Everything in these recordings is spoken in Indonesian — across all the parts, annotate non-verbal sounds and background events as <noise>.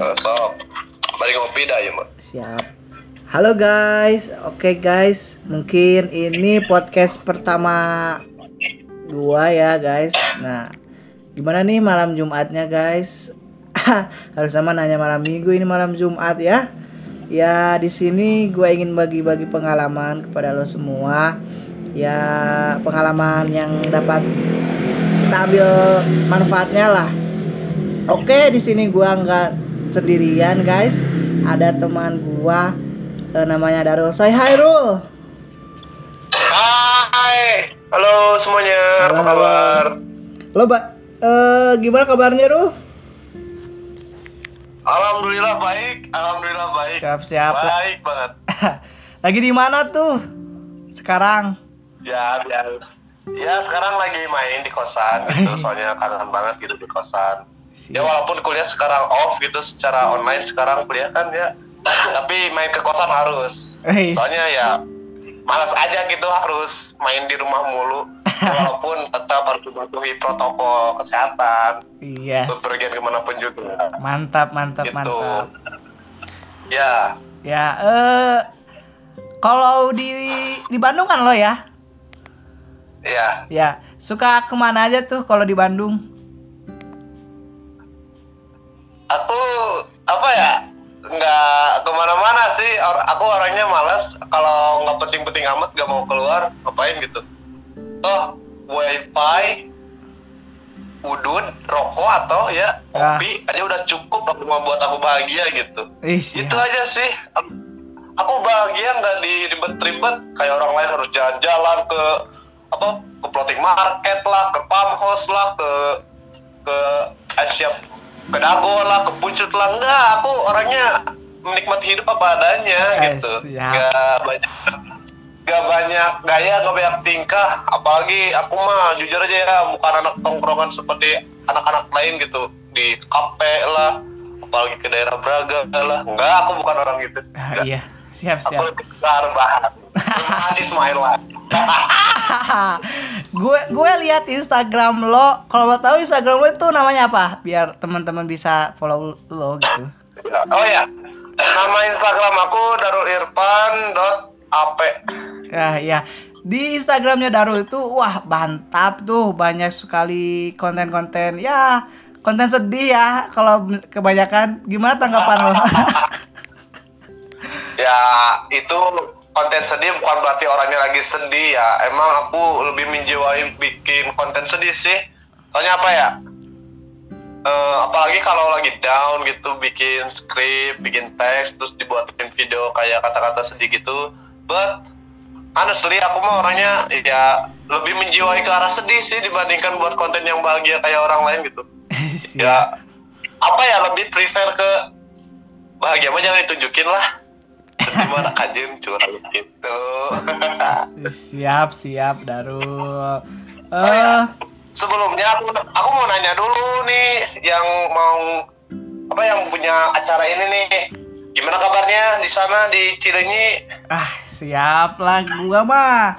Sok. Balik ngopi dah ya. Siap. Halo guys, oke guys, mungkin ini podcast pertama gua ya guys. Nah, gimana nih malam Jumatnya guys? <laughs> Harus sama nanya malam Minggu ini malam Jumat ya. Ya di sini gue ingin bagi-bagi pengalaman kepada lo semua. Ya pengalaman yang dapat kita ambil manfaatnya lah. Oke di sini gua nggak sendirian guys. Ada teman gua eh, namanya Darul. Say hi Rul. Hai. Halo semuanya. Halo, Apa kabar? Lo ba eh, gimana kabarnya Rul? Alhamdulillah baik. Alhamdulillah baik. Siap siap. Baik banget. <laughs> Lagi di mana tuh? Sekarang. Ya, biar. Ya, sekarang lagi main di kosan gitu. <laughs> Soalnya kangen banget gitu di kosan. Ya walaupun kuliah sekarang off gitu secara online sekarang kuliah kan ya. <clears throat> Tapi main ke kosan harus. Wih. Soalnya ya malas aja gitu harus main di rumah mulu. <laughs> Walaupun tetap harus mematuhi protokol kesehatan. Iya. Bepergian ke mana pun juga. Mantap mantap Gitu. mantap. Ya, Ya eh kalau di di Bandung kan lo ya? ya. Ya suka ke mana aja tuh kalau di Bandung? Aku apa ya? Nggak ke mana-mana sih. Or- Aku orangnya malas. Kalau nggak penting-penting amat, nggak mau keluar, ngapain gitu. Toh wifi, udut, rokok atau ya kopi aja udah cukup aku mau buat aku bahagia gitu. Ih, Itu siap. aja sih. Aku bahagia nggak diribet-ribet kayak orang lain harus jalan-jalan ke apa ke floating market lah, ke farm house lah, ke ke Asia ke Dago lah, ke Puncak lah. Enggak, aku orangnya menikmati hidup apa adanya Eh, gitu. siap. Gak banyak gak banyak gaya, gak banyak tingkah. Apalagi aku mah jujur aja ya bukan anak tongkrongan seperti anak-anak lain gitu di kafe lah, apalagi ke daerah Braga lah. Enggak, aku bukan orang gitu. Enggak. <laughs> iya, siap Aku siap. lebih. Rebahan Ismail lah. <laughs> gue gue lihat Instagram lo. Kalau mau tahu Instagram lo itu namanya apa? Biar teman-teman bisa follow lo gitu. Oh ya, nama Instagram aku darulirfan.ap. Ya ya. Di Instagramnya Darul itu wah mantap tuh banyak sekali konten-konten ya konten sedih ya kalau kebanyakan gimana tanggapan lo? <laughs> Ya itu konten sedih bukan berarti orangnya lagi sedih ya. Emang aku lebih menjiwai bikin konten sedih sih. Soalnya apa ya? Eh, apalagi kalau lagi down gitu bikin skrip, bikin teks, terus dibuatin video kayak kata-kata sedih gitu. But honestly aku mah orangnya ya lebih menjiwai ke arah sedih sih dibandingkan buat konten yang bahagia kayak orang lain gitu. Siap. <laughs> ya apa ya lebih prefer ke bahagia mah jangan ditunjukin lah anak kajem curang gitu Siap siap Darul. Eh Oh, ya. sebelumnya aku aku mau nanya dulu nih yang mau apa yang punya acara ini nih gimana kabarnya di sana di Cilenyi ah siap lah gua mah.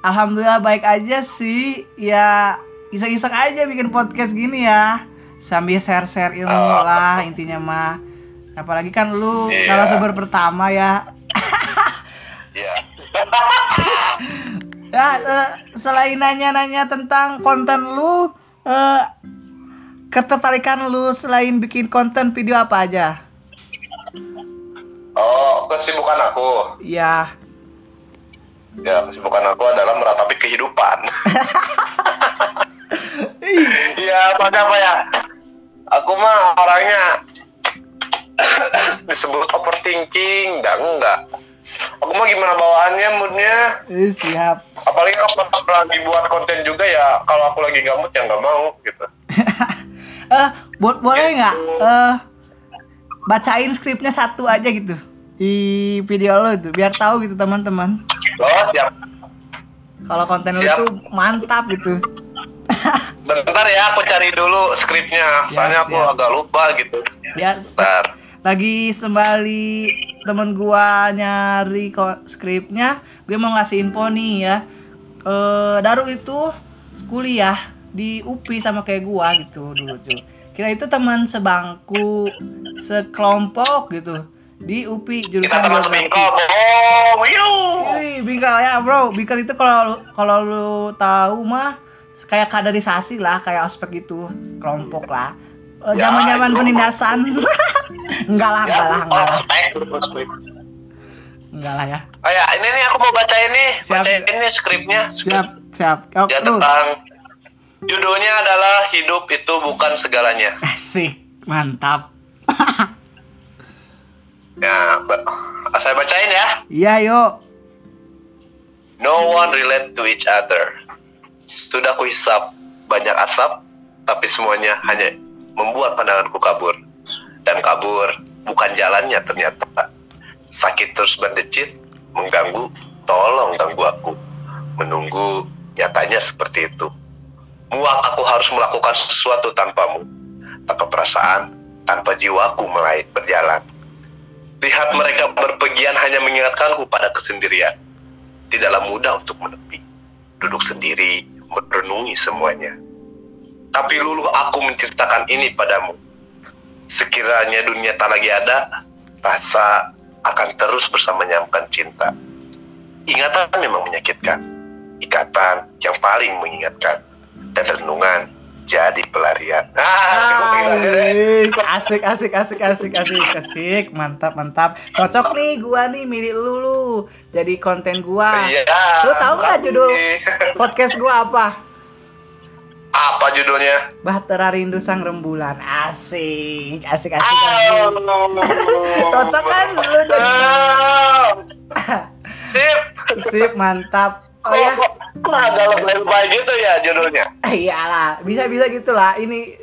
Alhamdulillah baik aja sih. Ya iseng-iseng aja bikin podcast gini ya. Sambil share-share ilmu lah intinya mah. Apalagi kan lu Iya. narasumber pertama ya. ya <laughs> Ya eh, selain nanya-nanya tentang konten lu eh ketertarikan lu selain bikin konten video apa aja? oh kesibukan aku Ya, ya kesibukan aku adalah meratapi kehidupan <laughs> Iya, pada apa ya? Aku mah orangnya <coughs> disebut overthinking, enggak enggak. Aku mah gimana bawaannya moodnya? eh, siap. Apalagi kalau pas lagi buat konten juga ya, kalau aku lagi mood ya nggak mau gitu. <laughs> Eh, bo- boleh nggak eh bacain skripnya satu aja gitu di video lo itu biar tahu gitu teman-teman. Oh, siap. Kalau konten Siap. tuh mantap gitu. <laughs> Bentar ya, aku cari dulu skripnya. Siap, Soalnya aku agak lupa gitu. Ya, se- Bentar. Lagi sembali temen gua nyari skripnya, gue mau ngasih info nih ya. Eh Daru itu kuliah di UPI sama kayak gua gitu dulu tuh. Kira itu teman sebangku sekelompok gitu di UPI Kita jurusan teman geografi. sebingkol, bro. Wiu. Wih, bingkal ya bro. Bingkal itu kalau kalau lu tahu mah kayak kaderisasi lah, kayak ospek gitu, kelompok lah. Ya, Zaman zaman itu penindasan. <laughs> enggak lah, enggak lah, enggak lah, ospek, ospek. enggak lah ya. Oh ya, ini nih aku mau baca ini, Siap. baca ini skripnya. Siap, siap. Oke, Ya tentang judulnya adalah hidup itu bukan segalanya. Asik, mantap. <laughs> Ya, ba- saya bacain ya. Iya, yuk. No one relate to each other. Sudah kuhisap banyak asap, tapi semuanya hanya membuat pandanganku kabur. Dan kabur bukan jalannya ternyata. Sakit terus berdecit, mengganggu, tolong ganggu aku. Menunggu, nyatanya seperti itu. Muak aku harus melakukan sesuatu tanpamu. Tanpa perasaan, tanpa jiwaku mulai berjalan. Lihat mereka berpergian hanya mengingatkanku pada kesendirian tidaklah mudah untuk menepi. Duduk sendiri, merenungi semuanya. Tapi luluh aku menceritakan ini padamu. Sekiranya dunia tak lagi ada, rasa akan terus bersama nyamkan cinta. Ingatan memang menyakitkan. Ikatan yang paling mengingatkan. Dan renungan jadi pelarian. Ah, cukup segitu aja deh. Asik, asik, asik, asik, asik, asik, mantap, mantap. Cocok nih gua nih milih lu lu. Jadi konten gua. Iya. Lu tahu nggak judul podcast gua apa? Apa judulnya? Bahtera Rindu Sang Rembulan. Asik, asik, asik, asik. <laughs> Cocok kan lu jadi Sip. sip, mantap. Oh Oh ya, Kok agak lebay gitu ya judulnya? iyalah, bisa-bisa gitulah. Ini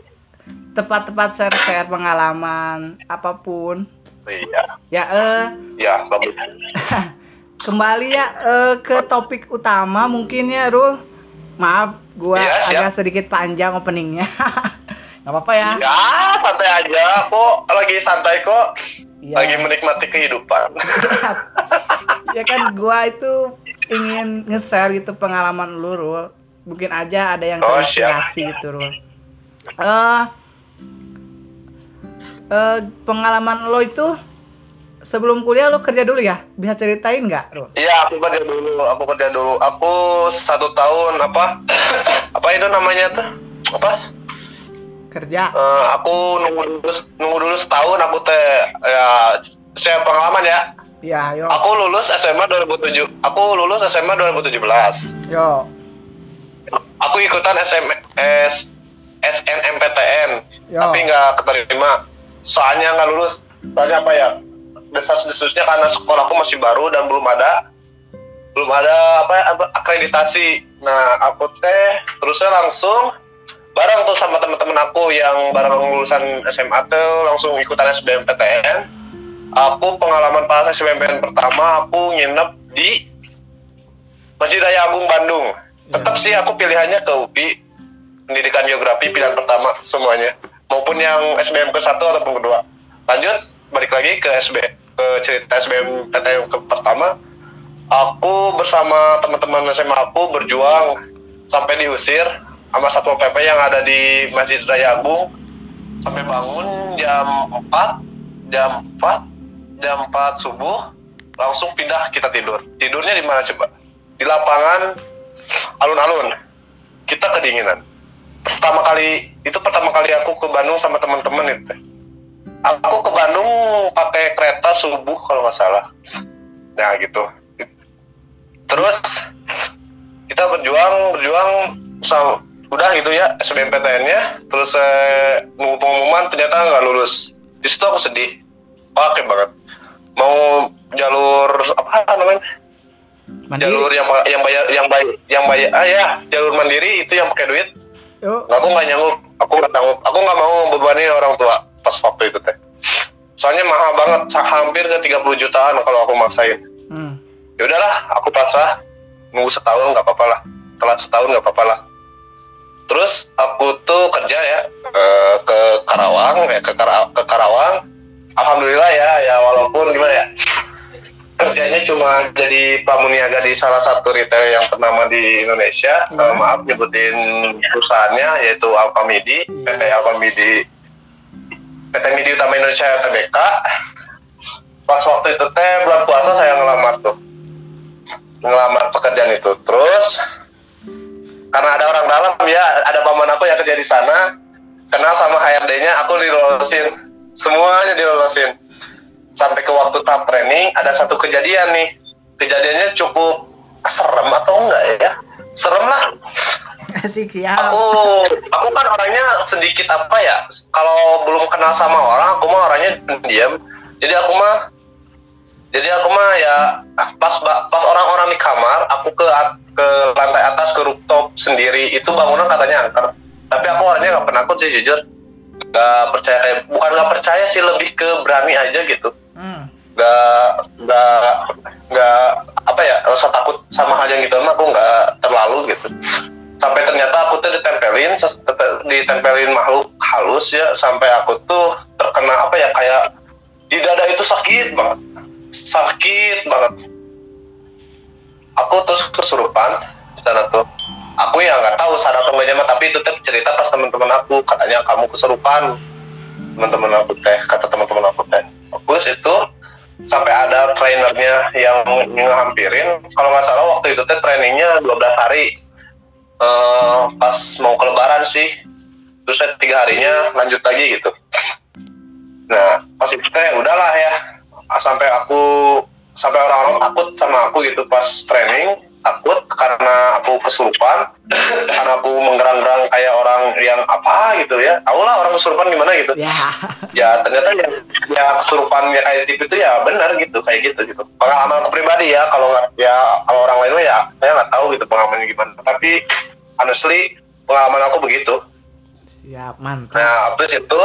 tepat-tepat share-share pengalaman apa pun. Iya. Ya eh Ya, bagus. <laughs> kembali ya eh, ke topik utama mungkin ya Rul maaf gua siap. agak sedikit panjang openingnya <laughs> nggak apa-apa ya Ya, santai aja. Kok lagi santai kok. Iya. Lagi menikmati kehidupan. ya kan gua itu ingin nge-share gitu pengalaman lu Rul mungkin aja ada yang Oh, terinspirasi gitu Rul eh eh, pengalaman lo itu sebelum kuliah lo kerja dulu ya bisa ceritain nggak Rul Iya, aku kerja dulu. Aku kerja dulu. Aku satu tahun apa? <coughs> Apa itu namanya tuh? Apa? kerja Eh, aku nunggu dulu, nunggu dulu setahun. Aku teh ya saya pengalaman ya. ya yo Aku lulus SMA 2007. Aku lulus SMA 2017. yo Aku ikutan SM, S, SNMPTN, Ya. tapi nggak keterima. Soalnya nggak lulus. Soalnya apa ya? Desas-desusnya karena sekolahku masih baru dan belum ada belum ada apa, apa akreditasi. Nah, aku teh terusnya langsung bareng tuh sama teman-teman aku yang bareng lulusan SMA tuh langsung ikutan SBMPTN. Aku pengalaman pas SBMPTN pertama aku nginep di Masjid Raya Agung Bandung. Tetap sih aku pilihannya ke UPI pendidikan geografi pilihan pertama semuanya maupun yang SBM ke satu ataupun kedua. Lanjut balik lagi ke SB ke cerita SBM PTN ke pertama. Aku bersama teman-teman SMA aku berjuang sampai diusir sama satpol pp yang ada di Masjid Raya Agung. Sampai bangun jam 4 jam 4 jam 4 subuh langsung pindah kita tidur. Tidurnya di mana coba? Di lapangan alun-alun. Kita kedinginan. Pertama kali itu pertama kali aku ke Bandung sama teman-teman itu. Aku Bandung pakai kereta subuh kalau nggak salah. Nah gitu. Terus kita berjuang berjuang sam- udah gitu ya SBMPTN-nya terus eh, nunggu pengumuman ternyata nggak lulus. Di situ aku sedih. Pakai banget. Mau jalur apa namanya? Mandiri? Jalur yang yang bayar yang bayar yang bayar ah ya jalur mandiri itu yang pakai duit. Yuk aku nggak nyanggup. Aku nggak nyanggup. Aku nggak mau membebani orang tua pas waktu itu teh soalnya mahal banget hampir ke 30 jutaan kalau aku maksain. Hmm. ya udahlah aku pasrah. Nunggu setahun nggak apa-apa lah. Telat setahun nggak apa-apa lah. Terus aku tuh kerja ya eh, ke Karawang ya ke, Kara- ke Karawang. Alhamdulillah ya ya walaupun gimana ya kerjanya cuma jadi pramuniaga di salah satu retail yang ternama di Indonesia. Hmm. Eh, maaf nyebutin perusahaannya yaitu Alfamidi PT Alfamidi PT Media Utama Indonesia TBK pas waktu itu teh bulan puasa saya ngelamar tuh. Ngelamar pekerjaan itu. Terus karena ada orang dalam ya ada paman aku yang kerja di sana kenal sama HRD-nya aku dilolosin semuanya dilolosin sampai ke waktu tahap training ada satu kejadian nih. Kejadiannya cukup serem atau enggak ya serem lah. Asik ya. aku aku kan orangnya sedikit apa ya kalau belum kenal sama orang aku mah orangnya pendiam. Jadi aku mah jadi aku mah ya pas pas orang-orang di kamar aku ke ke lantai atas ke rooftop sendiri itu bangunan katanya angker. Tapi aku orangnya nggak penakut sih jujur. Nggak percaya kayak bukan nggak percaya sih lebih ke berani aja gitu. Hmm. nggak nggak nggak apa ya rasa takut sama hal yang gitu mah aku nggak terlalu gitu. Sampai ternyata aku tuh ditempelin ditempelin makhluk halus ya sampai aku tuh terkena apa ya kayak di dada itu sakit banget. Sakit banget. Aku terus kesurupan sana tuh. Aku ya nggak tahu sadar atau enggaknya tapi itu teh cerita pas teman-teman aku katanya kamu kesurupan. Teman-teman aku teh kata teman-teman aku teh. Terus itu sampai ada trainernya yang ngehampirin. Kalau nggak salah waktu itu teh trainingnya 12 hari. Eh, pas mau ke lebaran sih. Terus saya tiga harinya lanjut lagi gitu. Nah pas itu teh udahlah ya. Sampai aku sampai orang-orang takut sama aku gitu pas training takut karena aku kesurupan karena aku menggerang-gerang kayak orang yang apa gitu ya. Tahu lah orang kesurupan gimana gitu. Ya. ya ternyata yang ya kesurupan ya kayak tip itu ya benar gitu kayak gitu gitu. Pengalaman aku pribadi ya kalau nggak ya kalau orang lain ya saya nggak tahu gitu pengalamannya gimana. Tapi honestly pengalaman aku begitu. Siap, mantap. nah habis itu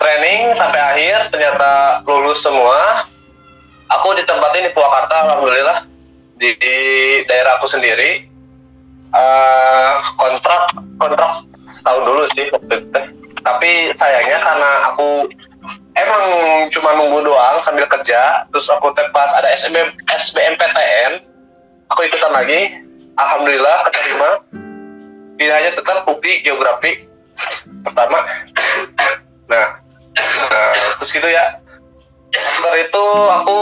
training sampai akhir ternyata lulus semua. Aku ditempatin di Purwakarta alhamdulillah di, di daerah aku sendiri Eh, kontrak kontrak setahun dulu sih waktu itu. Tapi sayangnya karena aku emang cuma nunggu doang sambil kerja terus aku teh pas ada SBM SBMPTN aku ikutan lagi alhamdulillah keterima. Pilihannya tetap UPI geografi pertama. Nah, nah terus gitu ya. After itu aku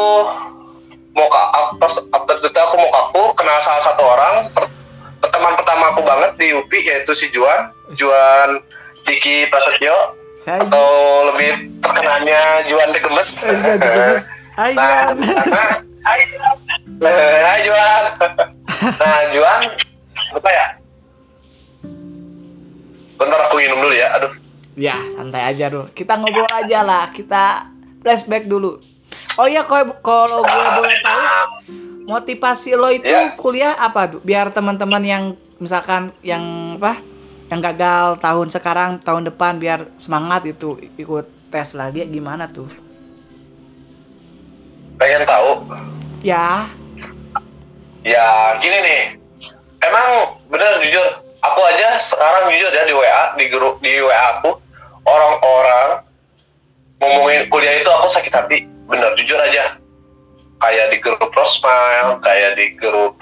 mau ke pas after itu aku mau ke aku kenal salah satu orang per- teman pertama aku banget di UPI yaitu si Juan Juan Diki Prasetyo Saya atau lebih terkenalnya Juan de <laughs> Gemes. Hai, nah, <laughs> Hai Juan <laughs> nah Juan apa ya bentar aku minum dulu ya aduh Ya, santai aja dulu. Kita ngobrol aja lah. Kita flashback dulu. Oh iya, kalau kalau gue boleh tahu, motivasi lo itu Ya. kuliah apa tuh? Biar teman-teman yang misalkan yang apa? Yang gagal tahun sekarang, tahun depan biar semangat itu ikut tes lagi gimana tuh? pengen tahu Ya, ya gini nih emang bener jujur aku aja sekarang jujur ya di WA di grup di WA aku orang-orang ngomongin kuliah itu aku sakit hati bener jujur aja. Kayak di grup Rosmile kayak di grup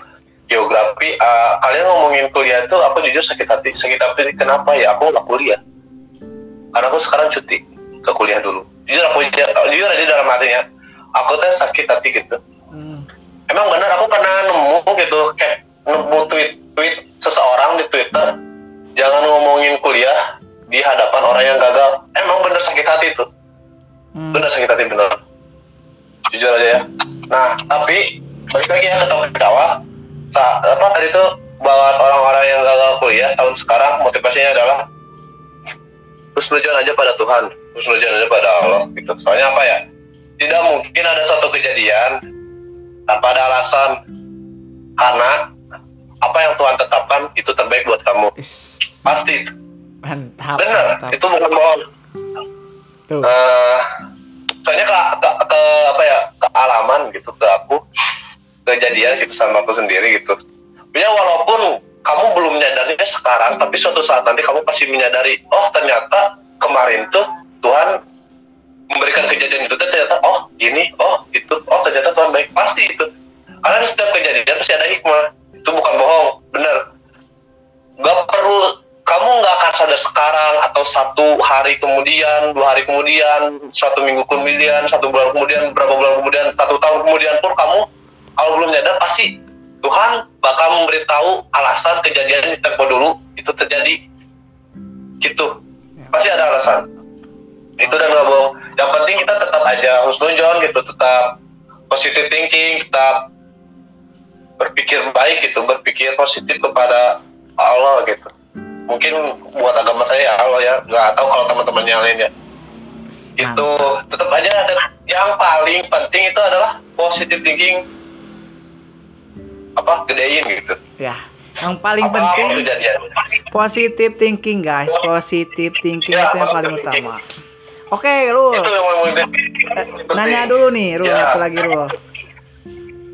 geografi eh, kalian ngomongin kuliah itu aku jujur sakit hati sakit hati kenapa ya? Aku nggak kuliah. Karena aku sekarang cuti ke kuliah dulu. Jujur aku jujur aja dalam hatinya aku tuh sakit hati gitu. Hmm, emang benar aku pernah nemu gitu kayak nemu tweet tweet seseorang di Twitter jangan ngomongin kuliah di hadapan orang yang gagal. Emang bener sakit hati tuh. Hmm. bener sakit hati bener jujur aja ya nah tapi balik lagi ya ke topik awal sa apa tadi tuh buat orang-orang yang gagal kuliah tahun sekarang motivasinya adalah terus berjalan aja pada Tuhan terus berjalan aja pada Allah gitu soalnya apa ya tidak mungkin ada satu kejadian tanpa ada alasan karena apa yang Tuhan tetapkan itu terbaik buat kamu Is, pasti itu. mantap, mantap. itu bukan bohong Tuh. Eh, soalnya ke, ke, ke apa ya kealaman gitu ke aku kejadian gitu sama aku sendiri gitu. Ya walaupun kamu belum menyadarinya sekarang tapi suatu saat nanti kamu pasti menyadari oh ternyata kemarin tuh Tuhan memberikan kejadian itu ternyata oh gini oh itu oh ternyata Tuhan baik. Pasti itu. Karena setiap kejadian pasti ada hikmah. Itu bukan bohong bener nggak perlu kamu nggak akan ada sekarang atau satu hari kemudian dua hari kemudian satu minggu kemudian satu bulan kemudian berapa bulan kemudian satu tahun kemudian pun kamu kalau belum nyadar pasti Tuhan bakal memberitahu alasan kejadian di tempo dulu itu terjadi. Gitu. Pasti ada alasan. Itu dan nggak bohong. Yang penting kita tetap aja husnuzon gitu tetap positive thinking tetap berpikir baik gitu berpikir positif kepada Allah gitu mungkin buat agama saya ya Allah ya. Nggak tahu kalau teman-teman yang lain ya. Itu tetap aja ada. Yang paling penting itu adalah positive thinking. Apa? Gedein gitu. Ya yang paling apa penting positive thinking guys. Positive thinking Ya, itu yang paling thinking. utama. oke Rul. Itu yang paling penting. Nanya dulu nih Rul. Ya. satu lagi Rul.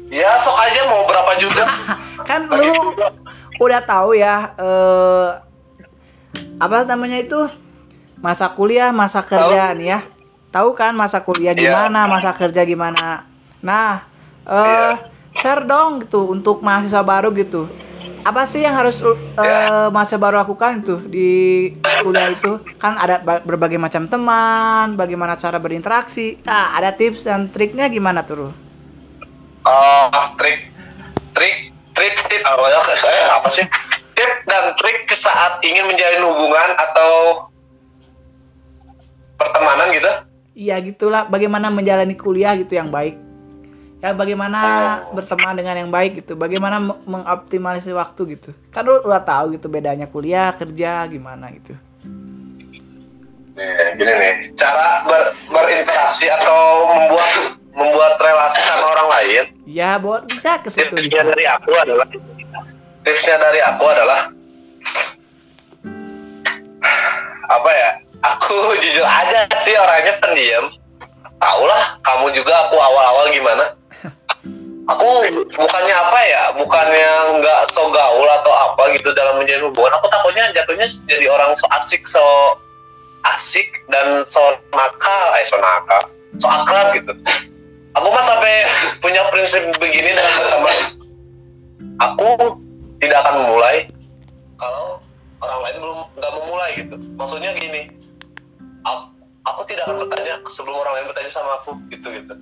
Ya sok aja mau berapa juga. <laughs> Kan lu udah tahu ya eh apa namanya itu masa kuliah masa kerja nih ya tahu kan masa kuliah Iya. gimana masa kerja gimana nah eh Iya. share dong gitu untuk mahasiswa baru gitu apa sih yang harus eh Iya. mahasiswa baru lakukan itu di kuliah itu kan ada ba- berbagai macam teman bagaimana cara berinteraksi ah ada tips dan triknya gimana tuh? Oh, trik, trik, trik, trik, awalnya saya apa sih? Dan trik saat ingin menjalin hubungan atau pertemanan gitu? Iya gitulah bagaimana menjalani kuliah gitu yang baik. Ya bagaimana berteman dengan yang baik gitu. Bagaimana me- mengoptimalisasi waktu gitu. Kan lu udah tahu gitu bedanya kuliah, kerja gimana gitu. Nih, gini nih, cara ber- berinteraksi atau membuat membuat relasi sama orang lain. Ya, buat bisa ke situ Tipsnya bisa. dari aku adalah tipsnya dari aku adalah apa ya? Aku <laughs> jujur aja sih orangnya pendiam. Tahu lah, kamu juga aku awal-awal gimana. <laughs> Aku bukannya apa ya, bukannya nggak so gaul atau apa gitu dalam menjalin hubungan. Aku takutnya jatuhnya jadi orang so asik, so asik dan so nakal, eh so nakal, so akrab gitu. Aku mah sampai <laughs> punya prinsip begini dengan teman. Aku tidak akan memulai kalau orang lain belum nggak memulai gitu. Maksudnya gini, aku, aku tidak akan bertanya sebelum orang lain bertanya sama aku gitu gitu.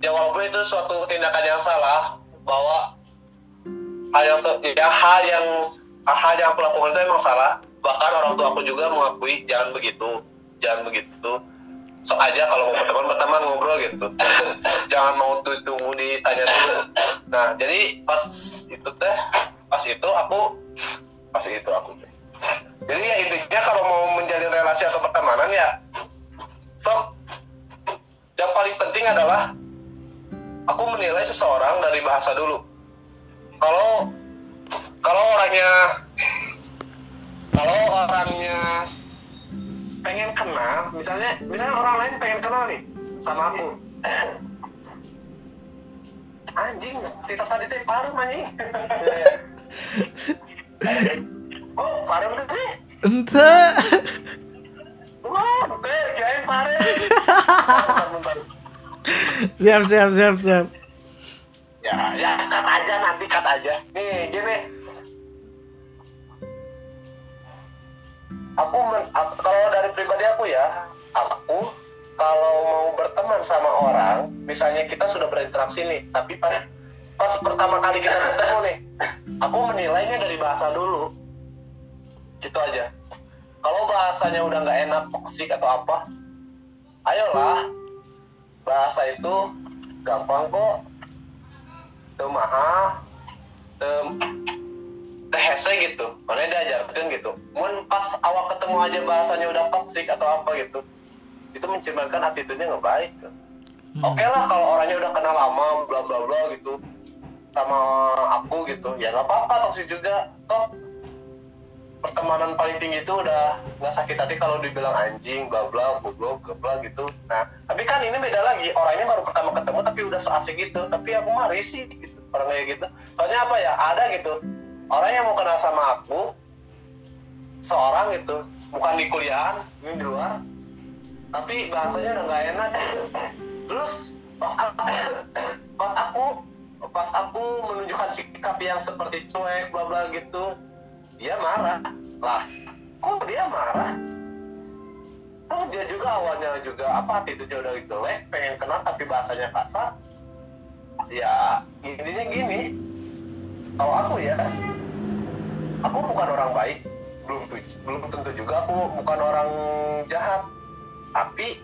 Ya walaupun itu suatu tindakan yang salah bahwa hal yang ya, hal yang hal yang aku lakukan itu emang salah. Bahkan orang tua aku juga mengakui jangan begitu, jangan begitu. Sok aja kalau mau berteman berteman ngobrol gitu. <laughs> jangan mau tunggu ditanya dulu. Nah jadi pas itu teh, pas itu aku, pas itu aku. Jadi ya intinya kalau mau menjalin relasi atau pertemanan ya, sok yang paling penting adalah aku menilai seseorang dari bahasa dulu. Kalau kalau orangnya kalau orangnya pengen kenal, misalnya misalnya orang lain pengen kenal nih sama aku. Anjing, kita tadi teh parum anjing. <laughs> oh, parum tuh sih. Ente. Wah, parum. Bentar, bentar. Siap, siap, siap, siap. Ya, ya cut aja nanti cut aja. Nih, gini. Aku, men, aku kalau dari pribadi aku ya, aku kalau mau berteman sama orang, misalnya kita sudah berinteraksi nih, tapi pas pas pertama kali kita ketemu nih, aku menilainya dari bahasa dulu. Gitu aja. Kalau bahasanya udah nggak enak, toksik atau apa, ayolah. Bahasa itu gampang kok teu mahal teu teh hese gitu mana diajarkan gitu mun pas awal ketemu aja bahasanya udah toksik atau apa gitu itu mencerminkan attitude-nya nggak baik kan. oke lah kalau orangnya udah kenal lama bla bla bla gitu sama aku gitu ya nggak apa-apa toksik juga toh pertemanan paling tinggi itu udah nggak sakit hati kalau dibilang anjing bla bla goblok bla gitu. Nah tapi kan ini beda lagi. Orangnya baru pertama ketemu tapi udah so asik gitu. Tapi aku mah risih gitu orang kayak gitu. Soalnya apa ya? Ada gitu. Orang yang mau kenal sama aku seorang gitu. Bukan di kuliahan ini di luar. Tapi bahasanya udah nggak enak. Terus pas aku pas aku menunjukkan sikap yang seperti cuek bla bla gitu dia marah. Lah kok dia marah? Kok dia juga awalnya juga apa itu jodoh itu jelek pengen kenal tapi bahasanya kasar ya intinya gini. Kalau aku ya aku bukan orang baik. Belum belum tentu juga aku bukan orang jahat. Tapi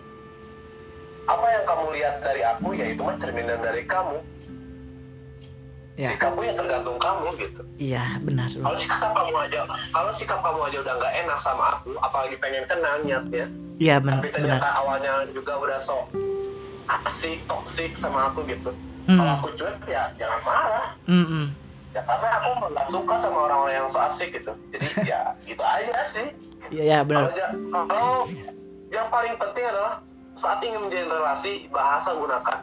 apa yang kamu lihat dari aku ya itu mah cerminan dari kamu. Ya. sikapmu yang tergantung kamu gitu Iya, benar. Kalau sikap kamu aja kalau sikap kamu aja udah nggak enak sama aku apalagi pengen kenal niatnya Iya, benar. tapi benar. ternyata awalnya juga udah sok asik toksik sama aku gitu Hmm. kalau aku cuek ya jangan marah Mm-mm. ya karena aku nggak suka sama orang-orang yang so asik gitu jadi <laughs> ya gitu aja sih Iya, ya, kalau benar. ja- kalau yang paling penting adalah saat ingin menjalin relasi bahasa gunakan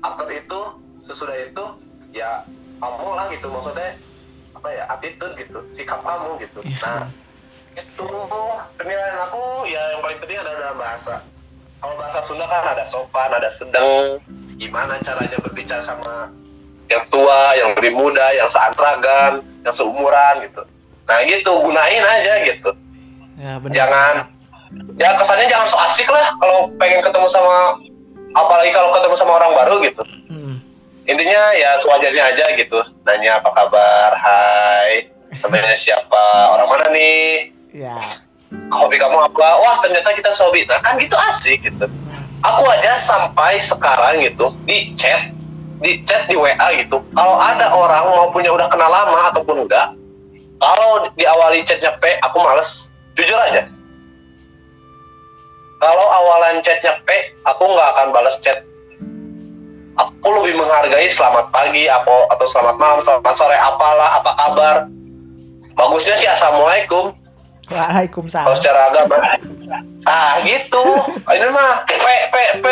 after itu sesudah itu ya kamu lah gitu. Maksudnya apa ya attitude gitu. Sikap kamu gitu. Iya. nah itu penilaian aku ya yang paling penting adalah dalam bahasa. Kalau bahasa Sunda kan ada sopan ada sedang. Gimana caranya berbicara sama yang tua yang lebih muda yang seantragan yang seumuran gitu. Nah gitu. Gunain aja gitu. Ya, benar. jangan. Ya kesannya jangan so asik lah kalau pengen ketemu sama apalagi kalau ketemu sama orang baru gitu. Intinya ya sewajarnya aja gitu. Nanya apa kabar hai. Namanya siapa orang mana nih? Ya. hobi kamu apa? Wah ternyata kita sobi. Nah kan gitu asik gitu. Aku aja sampai sekarang gitu di chat di chat di WA gitu. Kalau ada orang mau punya udah kenal lama ataupun enggak kalau diawali chatnya P aku males. Jujur aja. Kalau awalan chatnya P aku nggak akan balas chat aku lebih menghargai selamat pagi atau atau selamat malam selamat sore apalah apa kabar. Bagusnya sih assalamualaikum. Kalau Waalaikumsalam. secara agama. Ah gitu. Ini mah p p p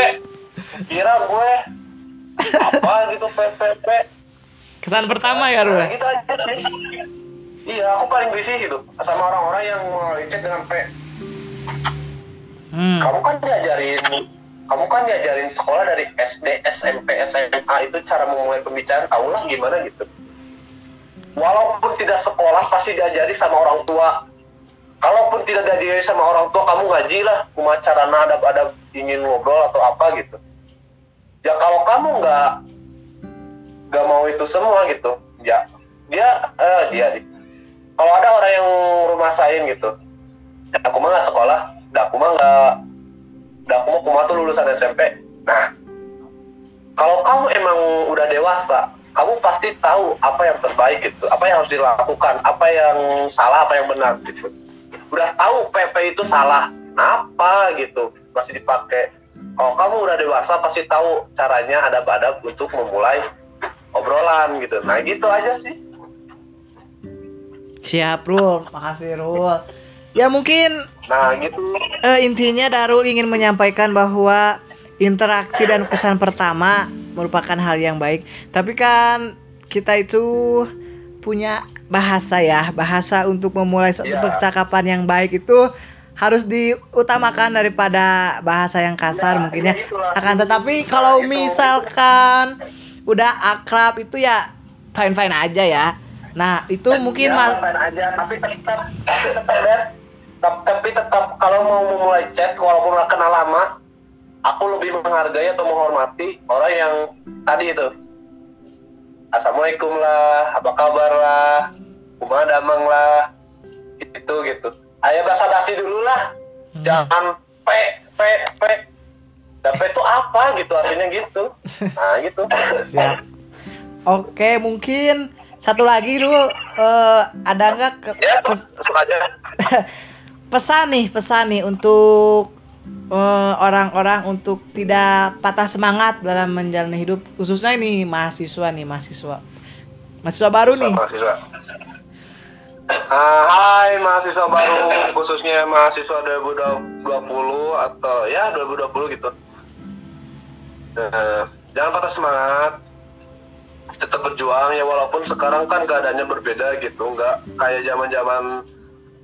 kira gue apa gitu p p p Kesan pertama ya, Rul. nah, gitu aja sih. Iya aku paling risih gitu sama orang-orang yang chat dengan p Hmm. kamu kan diajarin kamu kan diajarin sekolah dari SD SMP SMA itu cara memulai pembicaraan tahu lah gimana gitu. Walaupun tidak sekolah pasti diajari sama orang tua. Kalaupun tidak diajari sama orang tua kamu ngaji lah cuma cara adab adab ingin ngobrol atau apa gitu. Ya kalau kamu nggak nggak mau itu semua gitu ya dia eh dia kalau ada orang yang rumah sain gitu ya aku mah nggak sekolah dah aku mah nggak dah aku mah kumah tuh lulusan SMP nah kalau kamu emang udah dewasa kamu pasti tahu apa yang terbaik gitu apa yang harus dilakukan apa yang salah apa yang benar gitu. Udah tahu PP itu salah kenapa gitu masih dipakai. Kalau kamu udah dewasa pasti tahu caranya adab-adab untuk memulai obrolan gitu. Nah gitu aja sih. Siap, Rul. Makasih, Rul. Ya mungkin nah gitu eh, intinya Darul ingin menyampaikan bahwa interaksi dan kesan pertama merupakan hal yang baik. Tapi kan kita itu punya bahasa ya, bahasa untuk memulai suatu Iya. percakapan yang baik itu harus diutamakan daripada bahasa yang kasar Ya, mungkin ya. ya itulah. Akan tetapi kalau itu. misalkan udah akrab itu ya fine fine aja ya. Nah itu mungkin ya, mas fine aja tapi tetap tapi tetap. Tep- tapi tetap kalau mau memulai chat walaupun udah kenal lama aku lebih menghargai atau menghormati orang yang tadi itu. Assalamualaikum lah apa kabar lah kumaha damang lah itu gitu. Ayo basa basi dulu lah. Hmm. jangan p p p. Dan p itu apa gitu artinya gitu. Nah gitu. Siap. Oke, mungkin satu lagi Rul, Eh, ada nggak ke- ya pes- aja <laughs> pesan nih, pesan nih untuk eh, orang-orang untuk tidak patah semangat dalam menjalani hidup, khususnya ini mahasiswa nih, mahasiswa, mahasiswa baru nih. mahasiswa. Ah, hai mahasiswa baru khususnya mahasiswa 2020 atau ya 2020 gitu. Nah, jangan patah semangat. Tetap berjuang ya walaupun sekarang kan keadaannya berbeda gitu, nggak kayak zaman-zaman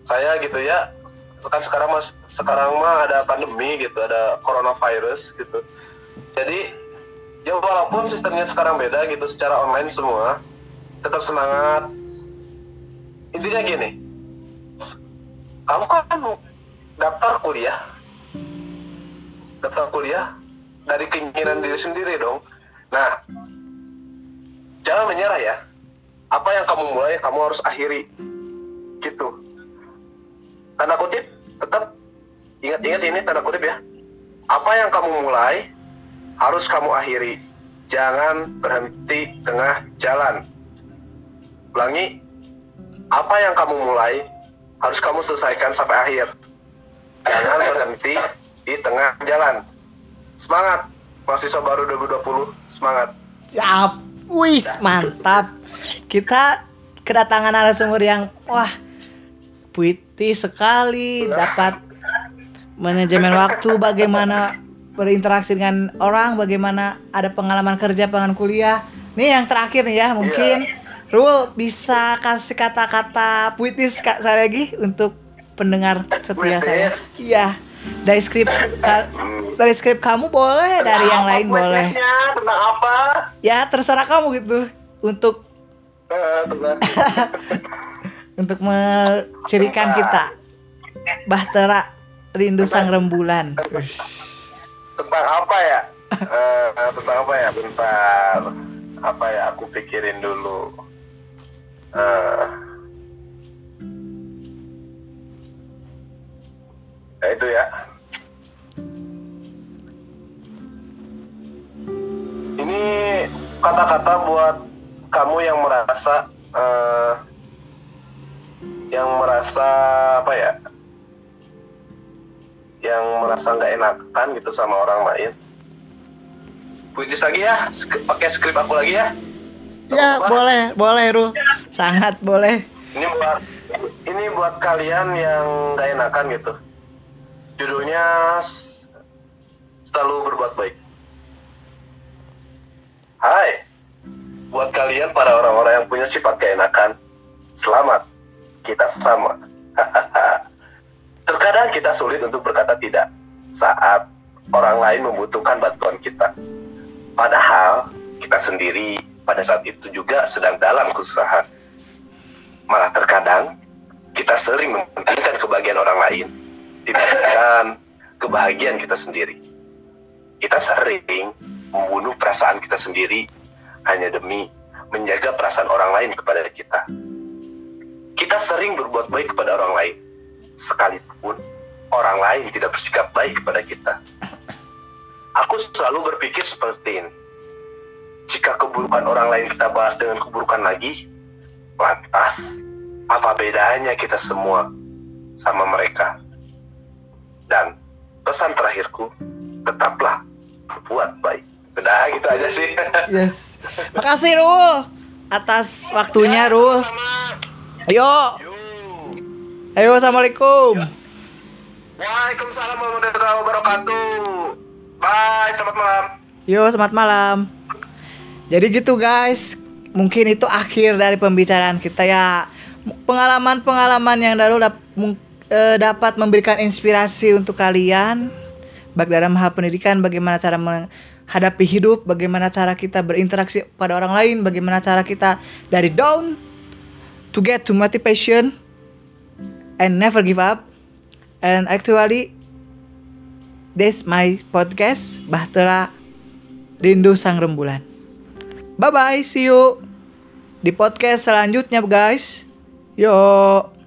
saya gitu ya. Kan sekarang mas sekarang mah ada pandemi gitu, ada coronavirus gitu. Jadi ya walaupun sistemnya sekarang beda gitu secara online semua, tetap semangat. Intinya gini, kamu kan daftar kuliah, daftar kuliah dari keinginan diri sendiri dong. Nah, jangan menyerah ya. Apa yang kamu mulai, kamu harus akhiri. Gitu. Tanda kutip, tetap ingat-ingat ini tanda kutip ya. Apa yang kamu mulai, harus kamu akhiri. Jangan berhenti tengah jalan. Ulangi, apa yang kamu mulai, harus kamu selesaikan sampai akhir. Jangan berhenti di tengah jalan. Semangat, mahasiswa baru 2020, semangat. Siap. Wis, mantap. Kita kedatangan narasumber yang wah puitis sekali, dapat manajemen waktu, bagaimana berinteraksi dengan orang, bagaimana ada pengalaman kerja, pengalaman kuliah. Nih yang terakhir nih ya, mungkin Rul bisa kasih kata-kata puitis kak saya lagi untuk pendengar setia Puitis? saya. Iya. Dari skrip dari skrip kamu boleh, dari yang lain boleh. Tentang apa? Ya terserah kamu gitu untuk Eh, tentang <laughs> untuk mencirikan kita Bahtera rindu sang rembulan. tentang apa ya? <laughs> Eh, tentang apa ya? Bentar. Apa ya? Aku pikirin dulu. Eh. Nah, itu ya. Ini kata-kata buat kamu yang merasa eh, yang merasa apa ya? Yang merasa nggak enakan gitu sama orang lain. Puitis lagi ya, pakai skrip aku lagi ya. Ya Apa? boleh, boleh Rul. Sangat boleh. Ini buat ini buat kalian yang nggak enakan gitu. Judulnya selalu berbuat baik. Hai, buat kalian para orang-orang yang punya sifat keenakan, selamat, kita sama. <laughs> Terkadang kita sulit untuk berkata tidak saat orang lain membutuhkan bantuan kita. Padahal kita sendiri pada saat itu juga sedang dalam kesusahan. Malah terkadang kita sering mementingkan kebahagiaan orang lain dibandingkan kebahagiaan kita sendiri. Kita sering membunuh perasaan kita sendiri hanya demi menjaga perasaan orang lain kepada kita. Kita sering berbuat baik kepada orang lain, sekalipun orang lain tidak bersikap baik kepada kita. Aku selalu berpikir seperti ini. Jika keburukan orang lain kita bahas dengan keburukan lagi, lantas apa bedanya kita semua sama mereka? Dan pesan terakhirku, tetaplah berbuat baik. Udah gitu aja sih. Yes. Makasih Rul atas waktunya Rul. Sama. Ayo, Yuk. ayo assalamualaikum. Waalaikumsalam warahmatullahi wabarakatuh. Bye, selamat malam. Yo, selamat malam. Jadi gitu guys, mungkin itu akhir dari pembicaraan kita ya. Pengalaman-pengalaman yang Darul dap- eh, dapat memberikan inspirasi untuk kalian baik dalam hal pendidikan, bagaimana cara menghadapi hidup, bagaimana cara kita berinteraksi pada orang lain, bagaimana cara kita dari down to get to motivation and never give up. And actually this my podcast Bahtera Rindu Sang Rembulan. Bye bye, see you di podcast selanjutnya guys. Yo.